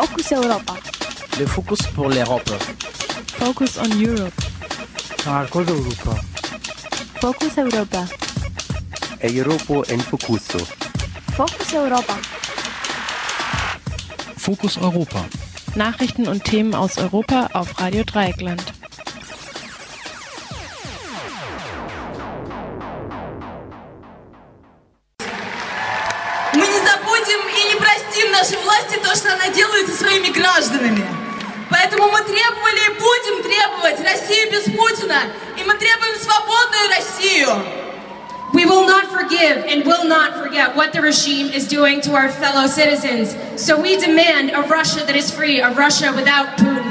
Focus Europa. Le Focus pour l'Europe. Focus on Europe. Marcos Europa. Focus Europa. Europa en Focuso. Focus Europa. Fokus Europa. Nachrichten und Themen aus Europa auf Radio Dreieckland. regime is doing to our fellow citizens. So we demand a Russia that is free, a Russia without Putin.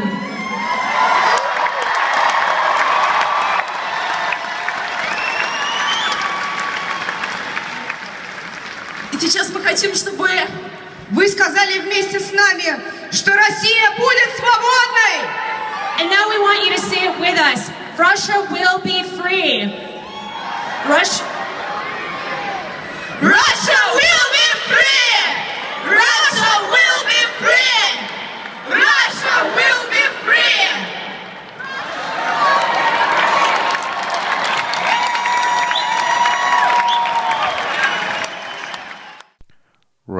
И сейчас мы хотим, чтобы Вы сказали вместе с нами, что Россия будет свободной! And now we want you to say it with us. Russia will be free. Russia Russia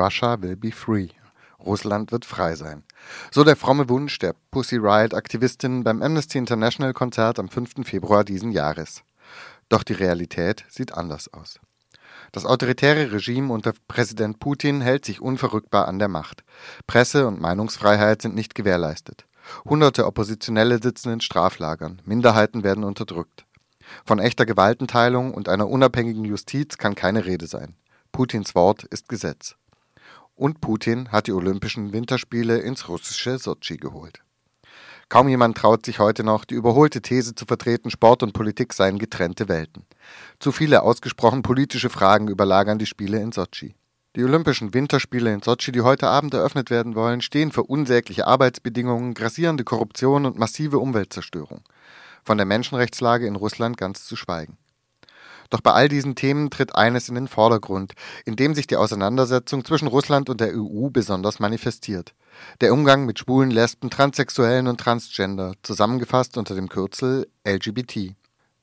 Russia will be free. Russland wird frei sein. So der fromme Wunsch der Pussy Riot-Aktivistin beim Amnesty International Konzert am 5. Februar diesen Jahres. Doch die Realität sieht anders aus. Das autoritäre Regime unter Präsident Putin hält sich unverrückbar an der Macht. Presse- und Meinungsfreiheit sind nicht gewährleistet. Hunderte Oppositionelle sitzen in Straflagern, Minderheiten werden unterdrückt. Von echter Gewaltenteilung und einer unabhängigen Justiz kann keine Rede sein. Putins Wort ist Gesetz. Und Putin hat die Olympischen Winterspiele ins russische Sotschi geholt. Kaum jemand traut sich heute noch, die überholte These zu vertreten, Sport und Politik seien getrennte Welten. Zu viele ausgesprochen politische Fragen überlagern die Spiele in Sotschi. Die Olympischen Winterspiele in Sotschi, die heute Abend eröffnet werden wollen, stehen für unsägliche Arbeitsbedingungen, grassierende Korruption und massive Umweltzerstörung. Von der Menschenrechtslage in Russland ganz zu schweigen. Doch bei all diesen Themen tritt eines in den Vordergrund, in dem sich die Auseinandersetzung zwischen Russland und der EU besonders manifestiert. Der Umgang mit Schwulen, Lesben, Transsexuellen und Transgender, zusammengefasst unter dem Kürzel LGBT.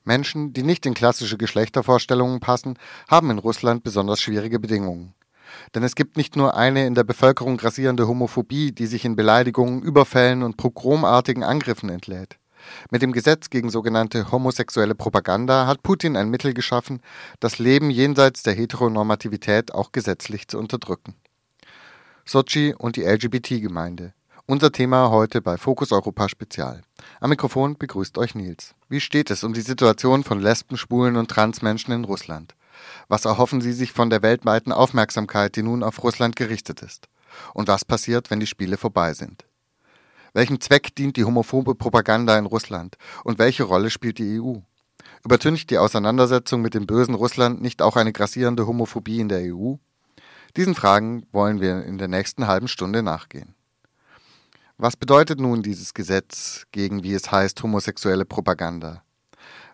Menschen, die nicht in klassische Geschlechtervorstellungen passen, haben in Russland besonders schwierige Bedingungen. Denn es gibt nicht nur eine in der Bevölkerung grassierende Homophobie, die sich in Beleidigungen, Überfällen und pogromartigen Angriffen entlädt. Mit dem Gesetz gegen sogenannte homosexuelle Propaganda hat Putin ein Mittel geschaffen, das Leben jenseits der Heteronormativität auch gesetzlich zu unterdrücken. Sochi und die LGBT-Gemeinde. Unser Thema heute bei Fokus Europa Spezial. Am Mikrofon begrüßt euch Nils. Wie steht es um die Situation von Lesben, Schwulen und Transmenschen in Russland? Was erhoffen sie sich von der weltweiten Aufmerksamkeit, die nun auf Russland gerichtet ist? Und was passiert, wenn die Spiele vorbei sind? Welchem Zweck dient die homophobe Propaganda in Russland und welche Rolle spielt die EU? Übertüncht die Auseinandersetzung mit dem bösen Russland nicht auch eine grassierende Homophobie in der EU? Diesen Fragen wollen wir in der nächsten halben Stunde nachgehen. Was bedeutet nun dieses Gesetz gegen, wie es heißt, homosexuelle Propaganda?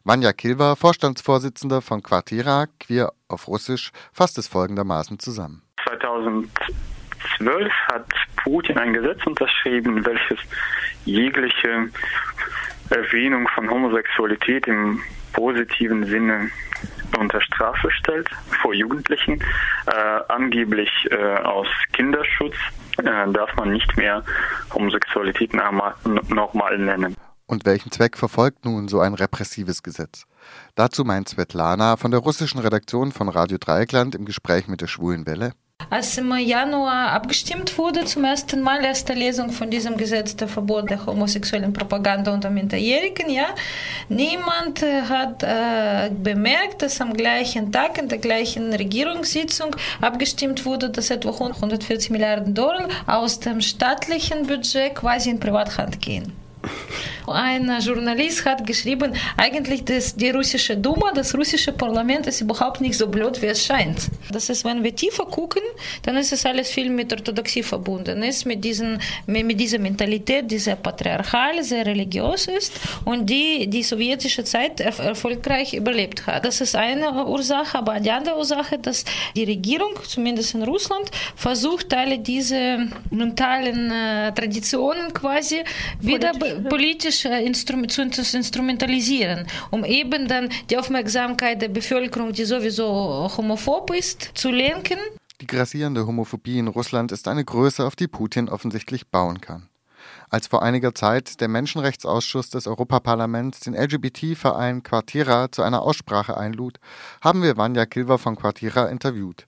Vanja Kilva, Vorstandsvorsitzender von Quartira, Queer auf Russisch, fasst es folgendermaßen zusammen. 2012 hat Putin ein Gesetz unterschrieben, welches jegliche Erwähnung von Homosexualität im positiven Sinne unter Strafe stellt vor Jugendlichen. Äh, angeblich äh, aus Kinderschutz äh, darf man nicht mehr Homosexualität normal, nennen. Und welchen Zweck verfolgt nun so ein repressives Gesetz? Dazu meint Svetlana von der russischen Redaktion von Radio Dreieckland im Gespräch mit der Schwulen Welle. Als im Januar abgestimmt wurde, zum ersten Mal erste Lesung von diesem Gesetz der Verbot der homosexuellen Propaganda unter Minderjährigen, ja, niemand hat äh, bemerkt, dass am gleichen Tag in der gleichen Regierungssitzung abgestimmt wurde, dass etwa 140 Milliarden Dollar aus dem staatlichen Budget quasi in Privathand gehen. Ein Journalist hat geschrieben, eigentlich das, die russische Duma, das russische Parlament ist überhaupt nicht so blöd, wie es scheint. Das ist, wenn wir tiefer gucken, dann ist es alles viel mit Orthodoxie verbunden, ist mit, diesen, mit dieser Mentalität, die sehr patriarchal, sehr religiös ist und die die sowjetische Zeit erfolgreich überlebt hat. Das ist eine Ursache, aber die andere Ursache, dass die Regierung, zumindest in Russland, versucht, Teile dieser mentalen äh, Traditionen quasi wieder politisch, zu, instrumentalisieren, um eben dann die Aufmerksamkeit der Bevölkerung, die sowieso homophob ist, zu lenken. Die grassierende Homophobie in Russland ist eine Größe, auf die Putin offensichtlich bauen kann. Als vor einiger Zeit der Menschenrechtsausschuss des Europaparlaments den LGBT-Verein Quartira zu einer Aussprache einlud, haben wir Vanja Kilver von Quartira interviewt.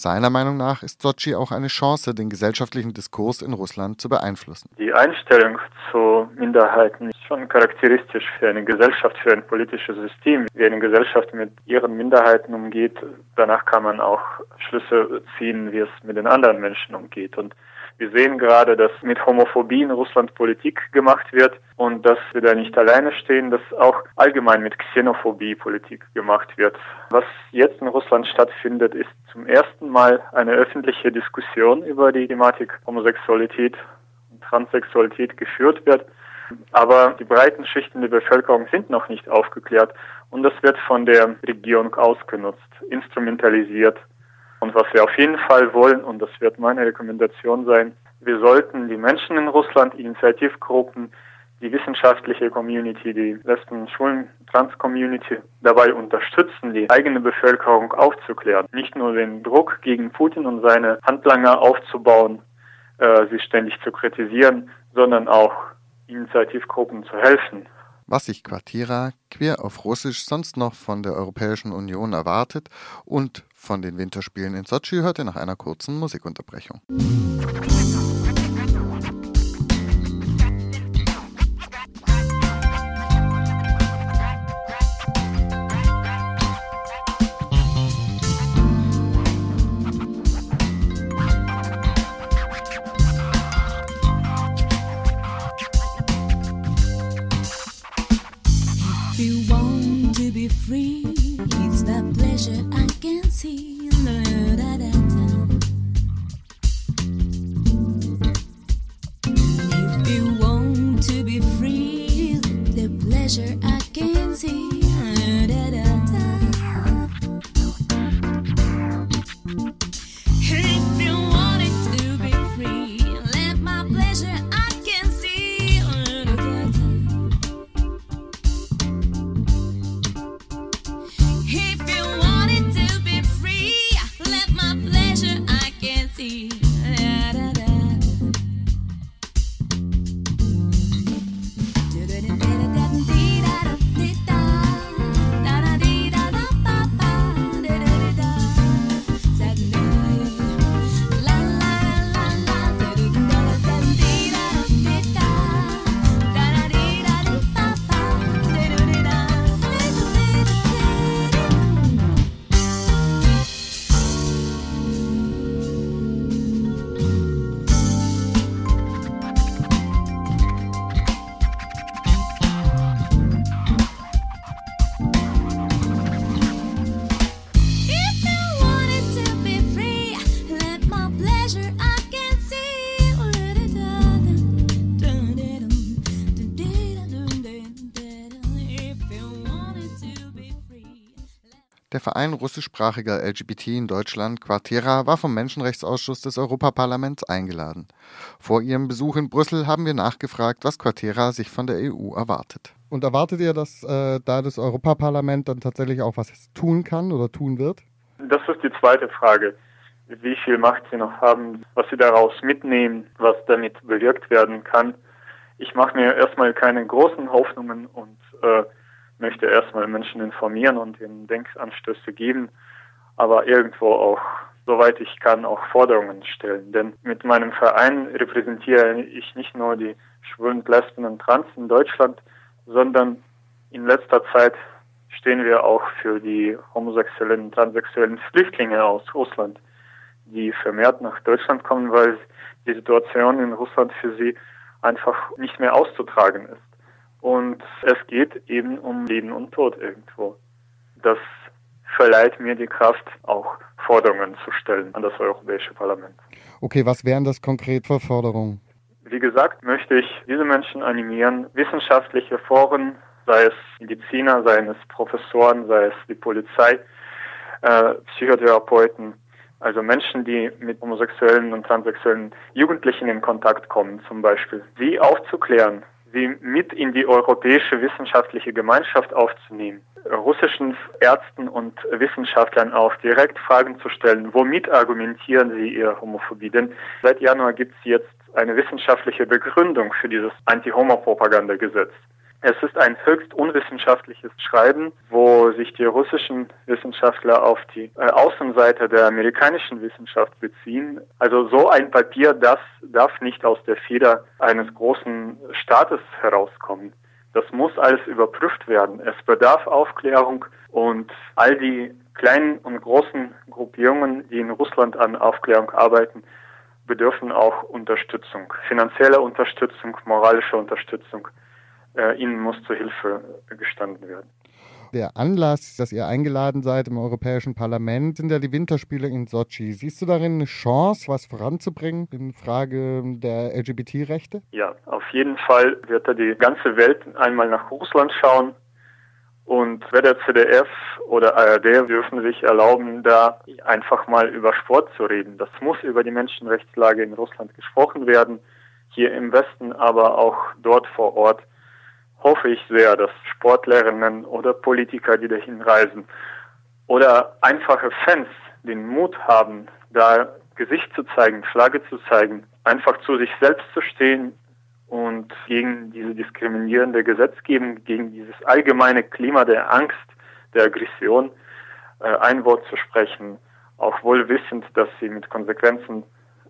Seiner Meinung nach ist Sochi auch eine Chance, den gesellschaftlichen Diskurs in Russland zu beeinflussen. Die Einstellung zu Minderheiten ist schon charakteristisch für eine Gesellschaft, für ein politisches System. Wie eine Gesellschaft mit ihren Minderheiten umgeht, danach kann man auch Schlüsse ziehen, wie es mit den anderen Menschen umgeht. Und wir sehen gerade, dass mit Homophobie in Russland Politik gemacht wird und dass wir da nicht alleine stehen, dass auch allgemein mit Xenophobie Politik gemacht wird. Was jetzt in Russland stattfindet, ist zum ersten Mal eine öffentliche Diskussion über die Thematik Homosexualität und Transsexualität geführt wird. Aber die breiten Schichten der Bevölkerung sind noch nicht aufgeklärt und das wird von der Regierung ausgenutzt, instrumentalisiert. Und was wir auf jeden Fall wollen, und das wird meine Rekommendation sein, wir sollten die Menschen in Russland, Initiativgruppen, die wissenschaftliche Community, die Lesben, Schwulen, Trans-Community dabei unterstützen, die eigene Bevölkerung aufzuklären. Nicht nur den Druck gegen Putin und seine Handlanger aufzubauen, äh, sie ständig zu kritisieren, sondern auch Initiativgruppen zu helfen. Was sich Quartira quer auf Russisch sonst noch von der Europäischen Union erwartet und von den Winterspielen in Sochi hört ihr nach einer kurzen Musikunterbrechung. Der Verein russischsprachiger LGBT in Deutschland, Quartera, war vom Menschenrechtsausschuss des Europaparlaments eingeladen. Vor ihrem Besuch in Brüssel haben wir nachgefragt, was Quartera sich von der EU erwartet. Und erwartet ihr, dass äh, da das Europaparlament dann tatsächlich auch was tun kann oder tun wird? Das ist die zweite Frage. Wie viel Macht sie noch haben, was sie daraus mitnehmen, was damit bewirkt werden kann. Ich mache mir erstmal keine großen Hoffnungen und äh, möchte erstmal Menschen informieren und ihnen Denkanstöße geben, aber irgendwo auch, soweit ich kann, auch Forderungen stellen. Denn mit meinem Verein repräsentiere ich nicht nur die Schwulen, Lesben und Trans in Deutschland, sondern in letzter Zeit stehen wir auch für die homosexuellen und transsexuellen Flüchtlinge aus Russland, die vermehrt nach Deutschland kommen, weil die Situation in Russland für sie einfach nicht mehr auszutragen ist. Und es geht eben um Leben und Tod irgendwo. Das verleiht mir die Kraft, auch Forderungen zu stellen an das Europäische Parlament. Okay, was wären das konkret für Forderungen? Wie gesagt, möchte ich diese Menschen animieren, wissenschaftliche Foren, sei es Mediziner, sei es Professoren, sei es die Polizei, äh, Psychotherapeuten, also Menschen, die mit homosexuellen und transsexuellen Jugendlichen in Kontakt kommen zum Beispiel, sie aufzuklären, sie mit in die europäische wissenschaftliche Gemeinschaft aufzunehmen, russischen Ärzten und Wissenschaftlern auch direkt Fragen zu stellen, womit argumentieren sie ihre Homophobie? Denn seit Januar gibt es jetzt eine wissenschaftliche Begründung für dieses Anti-Homo-Propaganda-Gesetz. Es ist ein höchst unwissenschaftliches Schreiben, wo sich die russischen Wissenschaftler auf die äh, Außenseite der amerikanischen Wissenschaft beziehen. Also so ein Papier, das darf nicht aus der Feder eines großen Staates herauskommen. Das muss alles überprüft werden. Es bedarf Aufklärung und all die kleinen und großen Gruppierungen, die in Russland an Aufklärung arbeiten, bedürfen auch Unterstützung, finanzielle Unterstützung, moralische Unterstützung. Äh, ihnen muss zur Hilfe gestanden werden. Der Anlass, dass ihr eingeladen seid im Europäischen Parlament, sind ja die Winterspiele in Sochi. Siehst du darin eine Chance, was voranzubringen in Frage der LGBT-Rechte? Ja, auf jeden Fall wird da die ganze Welt einmal nach Russland schauen. Und weder CDF oder ARD dürfen sich erlauben, da einfach mal über Sport zu reden. Das muss über die Menschenrechtslage in Russland gesprochen werden, hier im Westen, aber auch dort vor Ort hoffe ich sehr, dass Sportlerinnen oder Politiker, die dahin reisen, oder einfache Fans den Mut haben, da Gesicht zu zeigen, Flagge zu zeigen, einfach zu sich selbst zu stehen und gegen diese diskriminierende Gesetzgebung, gegen dieses allgemeine Klima der Angst, der Aggression äh, ein Wort zu sprechen, auch wohl wissend, dass sie mit Konsequenzen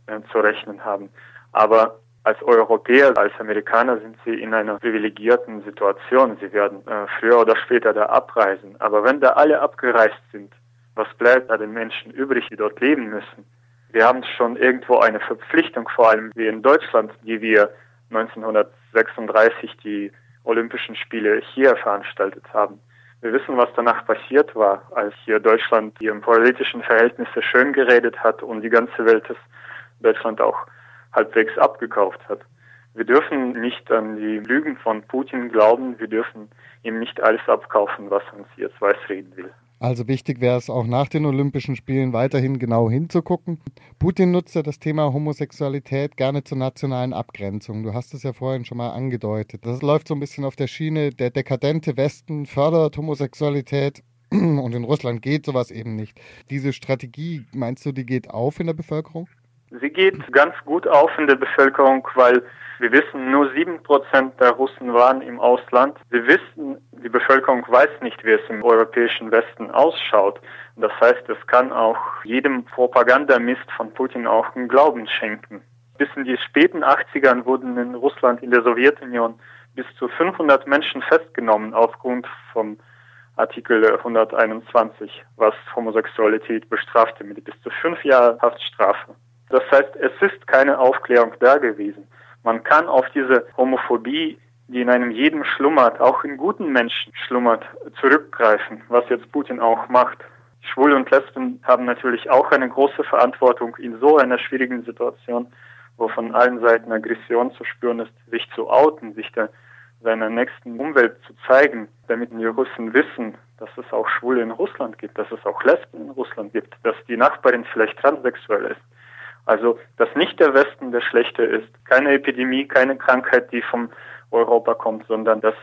äh, zu rechnen haben. Aber als Europäer, als Amerikaner sind sie in einer privilegierten Situation. Sie werden äh, früher oder später da abreisen. Aber wenn da alle abgereist sind, was bleibt da den Menschen übrig, die dort leben müssen? Wir haben schon irgendwo eine Verpflichtung, vor allem wie in Deutschland, die wir 1936 die Olympischen Spiele hier veranstaltet haben. Wir wissen, was danach passiert war, als hier Deutschland die politischen Verhältnisse schön geredet hat und die ganze Welt es Deutschland auch halbwegs abgekauft hat. Wir dürfen nicht an die Lügen von Putin glauben, wir dürfen ihm nicht alles abkaufen, was uns jetzt weißreden will. Also wichtig wäre es auch nach den Olympischen Spielen weiterhin genau hinzugucken. Putin nutzt ja das Thema Homosexualität gerne zur nationalen Abgrenzung. Du hast es ja vorhin schon mal angedeutet. Das läuft so ein bisschen auf der Schiene, der dekadente Westen fördert Homosexualität und in Russland geht sowas eben nicht. Diese Strategie, meinst du, die geht auf in der Bevölkerung? Sie geht ganz gut auf in der Bevölkerung, weil wir wissen, nur sieben Prozent der Russen waren im Ausland. Wir wissen, die Bevölkerung weiß nicht, wie es im europäischen Westen ausschaut. Das heißt, es kann auch jedem Propagandamist von Putin auch einen Glauben schenken. Bis in die späten 80ern wurden in Russland, in der Sowjetunion, bis zu 500 Menschen festgenommen aufgrund vom Artikel 121, was Homosexualität bestrafte mit bis zu fünf Jahren Haftstrafe. Das heißt, es ist keine Aufklärung da gewesen. Man kann auf diese Homophobie, die in einem jeden schlummert, auch in guten Menschen schlummert, zurückgreifen, was jetzt Putin auch macht. Schwule und Lesben haben natürlich auch eine große Verantwortung in so einer schwierigen Situation, wo von allen Seiten Aggression zu spüren ist, sich zu outen, sich der, seiner nächsten Umwelt zu zeigen, damit die Russen wissen, dass es auch Schwule in Russland gibt, dass es auch Lesben in Russland gibt, dass die Nachbarin vielleicht transsexuell ist. Also, dass nicht der Westen der Schlechte ist, keine Epidemie, keine Krankheit, die vom Europa kommt, sondern das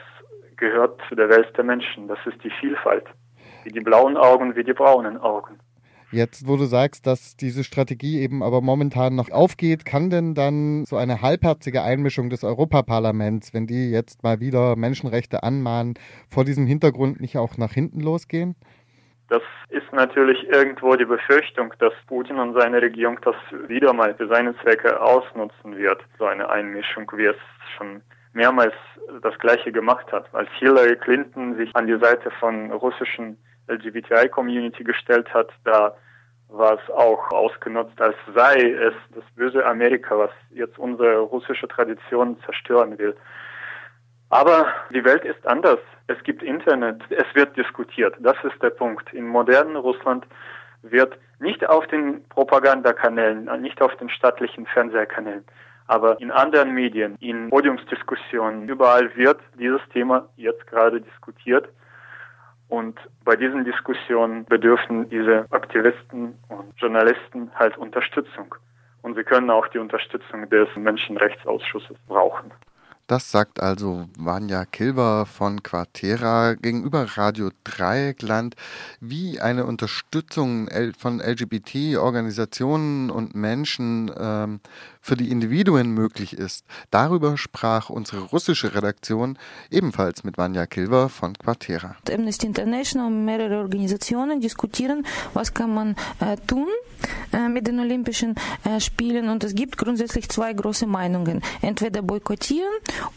gehört zu der Welt der Menschen. Das ist die Vielfalt. Wie die blauen Augen, wie die braunen Augen. Jetzt, wo du sagst, dass diese Strategie eben aber momentan noch aufgeht, kann denn dann so eine halbherzige Einmischung des Europaparlaments, wenn die jetzt mal wieder Menschenrechte anmahnen, vor diesem Hintergrund nicht auch nach hinten losgehen? Das ist natürlich irgendwo die Befürchtung, dass Putin und seine Regierung das wieder mal für seine Zwecke ausnutzen wird, so eine Einmischung, wie es schon mehrmals das Gleiche gemacht hat. Als Hillary Clinton sich an die Seite von russischen LGBTI-Community gestellt hat, da war es auch ausgenutzt, als sei es das böse Amerika, was jetzt unsere russische Tradition zerstören will. Aber die Welt ist anders. Es gibt Internet, es wird diskutiert. Das ist der Punkt. In modernen Russland wird nicht auf den Propagandakanälen, nicht auf den staatlichen Fernsehkanälen, aber in anderen Medien, in Podiumsdiskussionen, überall wird dieses Thema jetzt gerade diskutiert. Und bei diesen Diskussionen bedürfen diese Aktivisten und Journalisten halt Unterstützung. Und sie können auch die Unterstützung des Menschenrechtsausschusses brauchen. Das sagt also Vanja Kilber von Quartera gegenüber Radio Dreieckland, wie eine Unterstützung von LGBT-Organisationen und Menschen ähm, für die Individuen möglich ist. Darüber sprach unsere russische Redaktion ebenfalls mit Vanja Kilber von Quartera. Amnesty International und mehrere Organisationen diskutieren, was kann man äh, tun äh, mit den Olympischen äh, Spielen und es gibt grundsätzlich zwei große Meinungen. Entweder boykottieren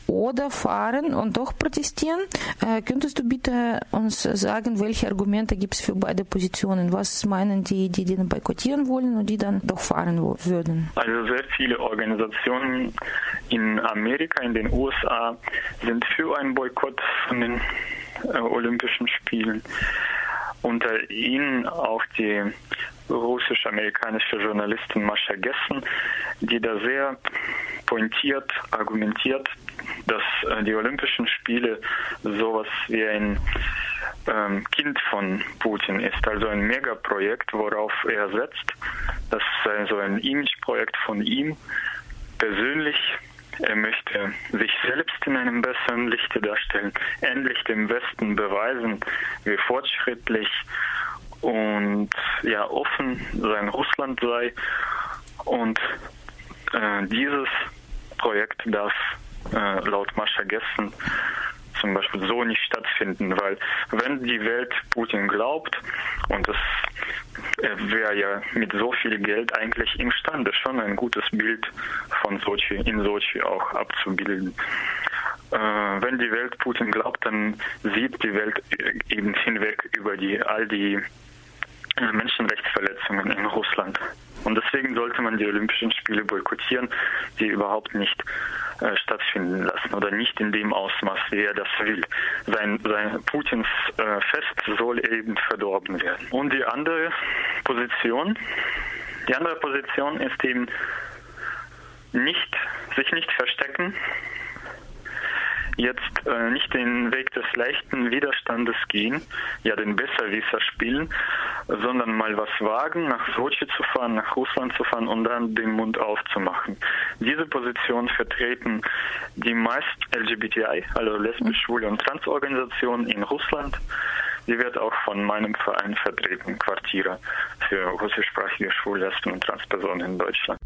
oder fahren und doch protestieren. Äh, könntest du bitte uns sagen, welche Argumente gibt es für beide Positionen? Was meinen die, die den boykottieren wollen und die dann doch fahren würden? Also sehr viele Organisationen in Amerika, in den USA sind für einen Boykott von den äh, Olympischen Spielen. Unter ihnen auch die russisch-amerikanische Journalistin Mascha Gessen, die da sehr pointiert argumentiert, dass äh, die Olympischen Spiele sowas wie ein ähm, Kind von Putin ist, also ein Megaprojekt, worauf er setzt. Das sei so ein Imageprojekt von ihm persönlich. Er möchte sich selbst in einem besseren Lichte darstellen, endlich dem Westen beweisen, wie fortschrittlich und ja offen sein Russland sei. Und äh, dieses Projekt darf äh, laut Mascha Gessen zum Beispiel so nicht stattfinden, weil wenn die Welt Putin glaubt und er wäre ja mit so viel Geld eigentlich imstande, schon ein gutes Bild von Sochi in Sochi auch abzubilden. Äh, wenn die Welt Putin glaubt, dann sieht die Welt eben hinweg über die all die äh, Menschenrechtsverletzungen in Russland. Und deswegen sollte man die Olympischen Spiele boykottieren, die überhaupt nicht äh, stattfinden lassen oder nicht in dem Ausmaß, wie er das will. Sein, sein Putins äh, Fest soll eben verdorben werden. Und die andere Position, die andere Position ist eben nicht, sich nicht verstecken, jetzt äh, nicht den Weg des leichten Widerstandes gehen, ja den Besserwisser spielen, sondern mal was wagen, nach Sochi zu fahren, nach Russland zu fahren und dann den Mund aufzumachen. Diese Position vertreten die meist LGBTI, also lesbisch, schwule und Transorganisationen in Russland. Die wird auch von meinem Verein vertreten, Quartiere für russischsprachige Schwule, Lesben und Transpersonen in Deutschland.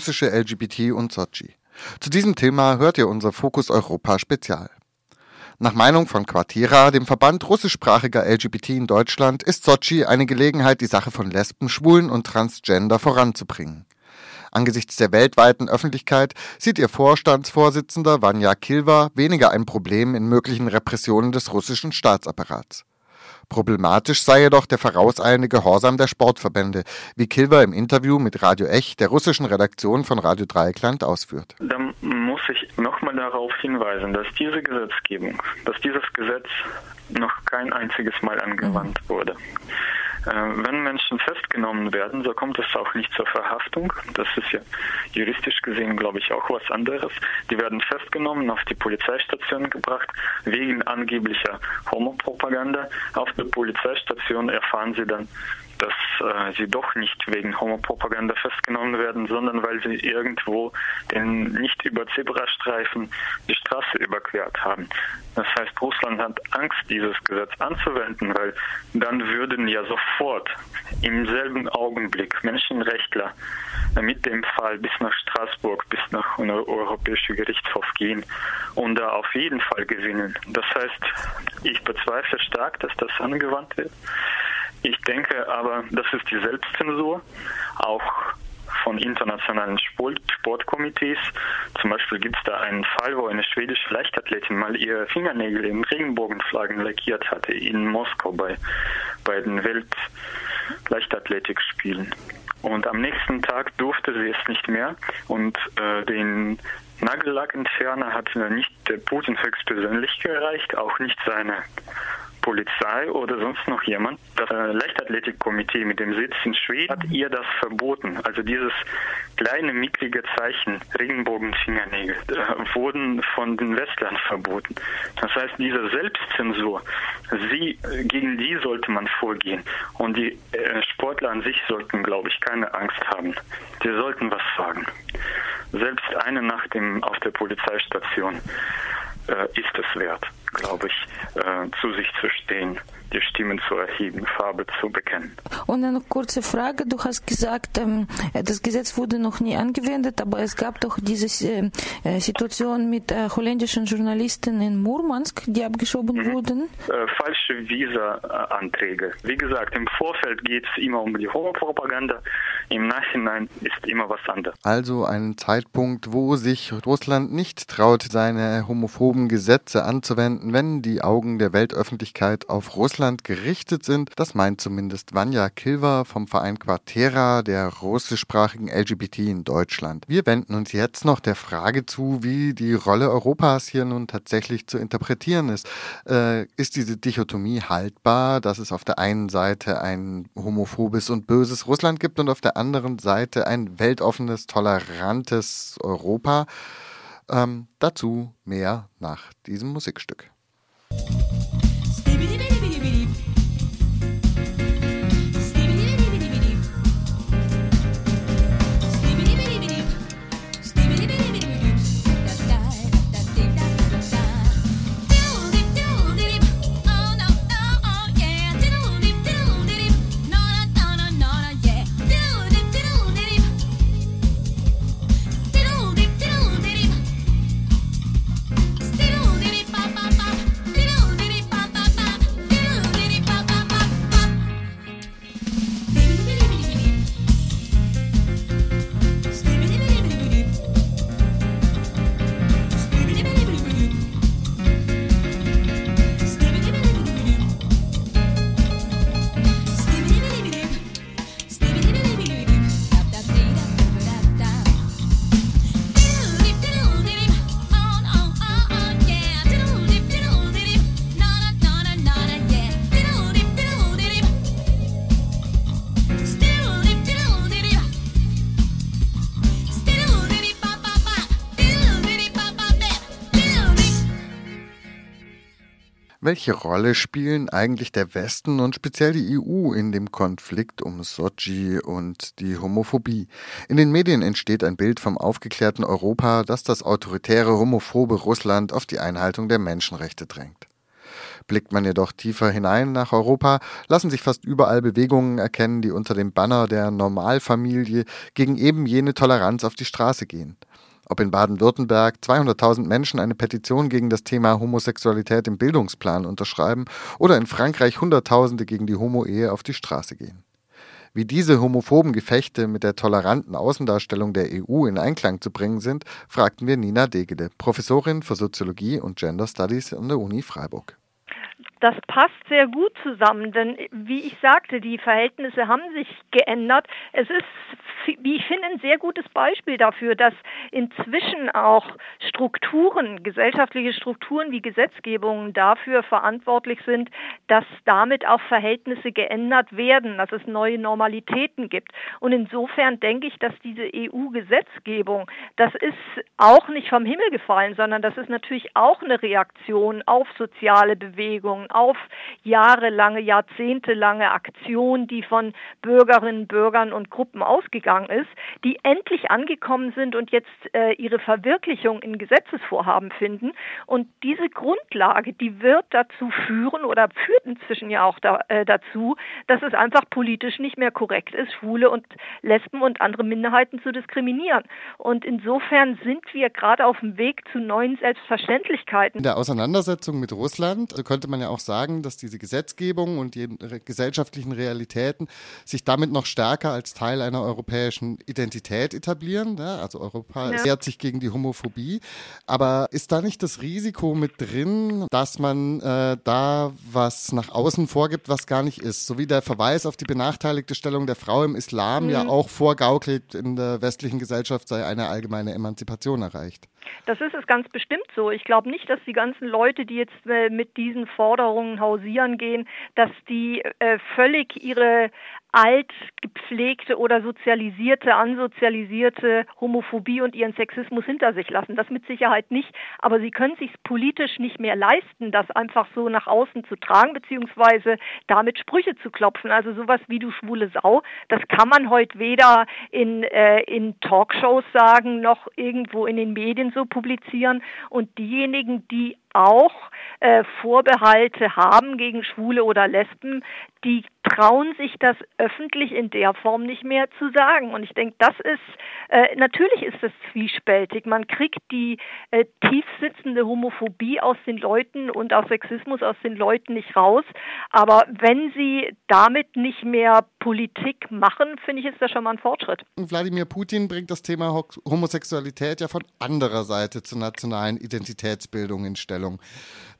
Russische LGBT und Sochi. Zu diesem Thema hört ihr unser Fokus Europa Spezial. Nach Meinung von Quartera, dem Verband russischsprachiger LGBT in Deutschland, ist Sochi eine Gelegenheit, die Sache von Lesben, Schwulen und Transgender voranzubringen. Angesichts der weltweiten Öffentlichkeit sieht ihr Vorstandsvorsitzender Vanya Kilva weniger ein Problem in möglichen Repressionen des russischen Staatsapparats. Problematisch sei jedoch der vorauseilende Gehorsam der Sportverbände, wie Kilver im Interview mit Radio Ech, der russischen Redaktion von Radio Dreieckland, ausführt. Da muss ich nochmal darauf hinweisen, dass diese Gesetzgebung, dass dieses Gesetz noch kein einziges Mal angewandt wurde. Äh, wenn Menschen festgenommen werden, so kommt es auch nicht zur Verhaftung. Das ist ja juristisch gesehen, glaube ich, auch was anderes. Die werden festgenommen, auf die Polizeistation gebracht, wegen angeblicher Homopropaganda. Auf der Polizeistation erfahren sie dann, dass äh, sie doch nicht wegen Homopropaganda festgenommen werden, sondern weil sie irgendwo den nicht über Zebrastreifen die Straße überquert haben. Das heißt, Russland hat Angst, dieses Gesetz anzuwenden, weil dann würden ja sofort im selben Augenblick Menschenrechtler mit dem Fall bis nach Straßburg, bis nach Europäischen Gerichtshof gehen und da auf jeden Fall gewinnen. Das heißt, ich bezweifle stark, dass das angewandt wird. Ich denke aber, das ist die Selbstzensur, auch von internationalen Sport Sportkomitees. Zum Beispiel gibt es da einen Fall, wo eine schwedische Leichtathletin mal ihre Fingernägel in Regenbogenflaggen lackiert hatte in Moskau bei, bei den Welt-Leichtathletikspielen. Und am nächsten Tag durfte sie es nicht mehr und äh, den Nagellackentferner hat nicht der Putin höchstpersönlich gereicht, auch nicht seine Polizei oder sonst noch jemand. Das Leichtathletikkomitee mit dem Sitz in Schweden hat ihr das verboten. Also dieses kleine micklige Zeichen, Regenbogenfingernägel, äh, wurden von den Westlern verboten. Das heißt, diese Selbstzensur, sie, gegen die sollte man vorgehen. Und die äh, Sportler an sich sollten, glaube ich, keine Angst haben. Die sollten was sagen. Selbst eine Nacht im, auf der Polizeistation äh, ist es wert, glaube ich, äh, zu sich zu stehen, die Stimmen zu erheben, Farbe zu bekennen. Und eine kurze Frage. Du hast gesagt, ähm, das Gesetz wurde noch nie angewendet, aber es gab doch diese äh, Situation mit äh, holländischen Journalisten in Murmansk, die abgeschoben mhm. wurden. Äh, falsche Visa-Anträge. Wie gesagt, im Vorfeld geht es immer um die Homopropaganda, im Nachhinein ist immer was anderes. Also ein Zeitpunkt, wo sich Russland nicht traut, seine homophoben Gesetze anzuwenden, wenn die Augen der Weltöffentlichkeit auf Russland gerichtet sind. Das meint zumindest Vanya Kilver vom Verein Quartera der russischsprachigen LGBT in Deutschland. Wir wenden uns jetzt noch der Frage zu, wie die Rolle Europas hier nun tatsächlich zu interpretieren ist. Äh, ist diese Dichotomie haltbar, dass es auf der einen Seite ein homophobes und böses Russland gibt und auf der anderen Seite ein weltoffenes, tolerantes Europa? Ähm, dazu mehr nach diesem Musikstück. Welche Rolle spielen eigentlich der Westen und speziell die EU in dem Konflikt um Sochi und die Homophobie? In den Medien entsteht ein Bild vom aufgeklärten Europa, das das autoritäre, homophobe Russland auf die Einhaltung der Menschenrechte drängt. Blickt man jedoch tiefer hinein nach Europa, lassen sich fast überall Bewegungen erkennen, die unter dem Banner der Normalfamilie gegen eben jene Toleranz auf die Straße gehen ob in Baden-Württemberg 200.000 Menschen eine Petition gegen das Thema Homosexualität im Bildungsplan unterschreiben oder in Frankreich Hunderttausende gegen die Homo-Ehe auf die Straße gehen. Wie diese homophoben Gefechte mit der toleranten Außendarstellung der EU in Einklang zu bringen sind, fragten wir Nina Degede, Professorin für Soziologie und Gender Studies an der Uni Freiburg. Das passt sehr gut zusammen, denn wie ich sagte, die Verhältnisse haben sich geändert. Es ist, wie ich finde, ein sehr gutes Beispiel dafür, dass inzwischen auch Strukturen, gesellschaftliche Strukturen wie Gesetzgebungen dafür verantwortlich sind, dass damit auch Verhältnisse geändert werden, dass es neue Normalitäten gibt. Und insofern denke ich, dass diese EU-Gesetzgebung, das ist auch nicht vom Himmel gefallen, sondern das ist natürlich auch eine Reaktion auf soziale Bewegungen, auf jahrelange, jahrzehntelange Aktion, die von Bürgerinnen, Bürgern und Gruppen ausgegangen ist, die endlich angekommen sind und jetzt äh, ihre Verwirklichung in Gesetzesvorhaben finden. Und diese Grundlage, die wird dazu führen oder führt inzwischen ja auch da, äh, dazu, dass es einfach politisch nicht mehr korrekt ist, Schwule und Lesben und andere Minderheiten zu diskriminieren. Und insofern sind wir gerade auf dem Weg zu neuen Selbstverständlichkeiten. In der Auseinandersetzung mit Russland könnte man ja auch sagen, dass diese Gesetzgebung und die gesellschaftlichen Realitäten sich damit noch stärker als Teil einer europäischen Identität etablieren. Ja, also Europa ja. wehrt sich gegen die Homophobie. Aber ist da nicht das Risiko mit drin, dass man äh, da was nach außen vorgibt, was gar nicht ist? So wie der Verweis auf die benachteiligte Stellung der Frau im Islam mhm. ja auch vorgaukelt, in der westlichen Gesellschaft sei eine allgemeine Emanzipation erreicht. Das ist es ganz bestimmt so. Ich glaube nicht, dass die ganzen Leute, die jetzt äh, mit diesen Forderungen hausieren gehen, dass die äh, völlig ihre alt gepflegte oder sozialisierte, ansozialisierte Homophobie und ihren Sexismus hinter sich lassen. Das mit Sicherheit nicht. Aber sie können sich politisch nicht mehr leisten, das einfach so nach außen zu tragen, beziehungsweise damit Sprüche zu klopfen. Also sowas wie du schwule Sau, das kann man heute weder in, äh, in Talkshows sagen, noch irgendwo in den Medien so publizieren. Und diejenigen, die auch äh, Vorbehalte haben gegen Schwule oder Lesben, die trauen sich das öffentlich in der Form nicht mehr zu sagen. Und ich denke, das ist, äh, natürlich ist das zwiespältig. Man kriegt die äh, tiefsitzende Homophobie aus den Leuten und auch Sexismus aus den Leuten nicht raus. Aber wenn sie damit nicht mehr Politik machen, finde ich, ist das schon mal ein Fortschritt. Wladimir Putin bringt das Thema Homosexualität ja von anderer Seite zur nationalen Identitätsbildung in Stellung.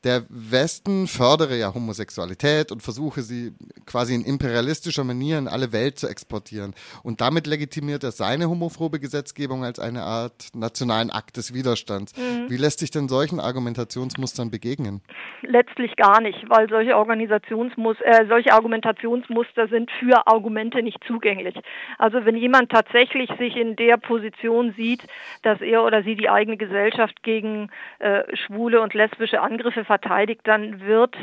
Der Westen fördere ja Homosexualität und versuche sie quasi in imperialistischer Manier in alle Welt zu exportieren. Und damit legitimiert er seine homophobe Gesetzgebung als eine Art nationalen Akt des Widerstands. Mhm. Wie lässt sich denn solchen Argumentationsmustern begegnen? Letztlich gar nicht, weil solche Organisationsmus äh, solche Argumentationsmuster sind für Argumente nicht zugänglich. Also wenn jemand tatsächlich sich in der Position sieht, dass er oder sie die eigene Gesellschaft gegen äh, schwule und lesbische Angriffe verteidigt, dann wird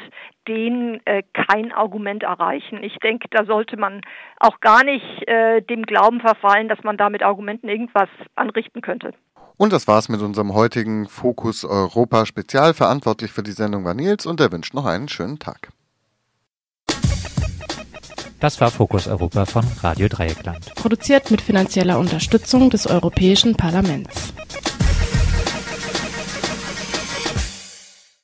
den äh, kein Argument erreichen. Ich denke, da sollte man auch gar nicht äh, dem Glauben verfallen, dass man da mit Argumenten irgendwas anrichten könnte. Und das war's mit unserem heutigen Fokus Europa Spezial. Verantwortlich für die Sendung war Nils und er wünscht noch einen schönen Tag. Das war Fokus Europa von Radio Dreieckland. Produziert mit finanzieller Unterstützung des Europäischen Parlaments.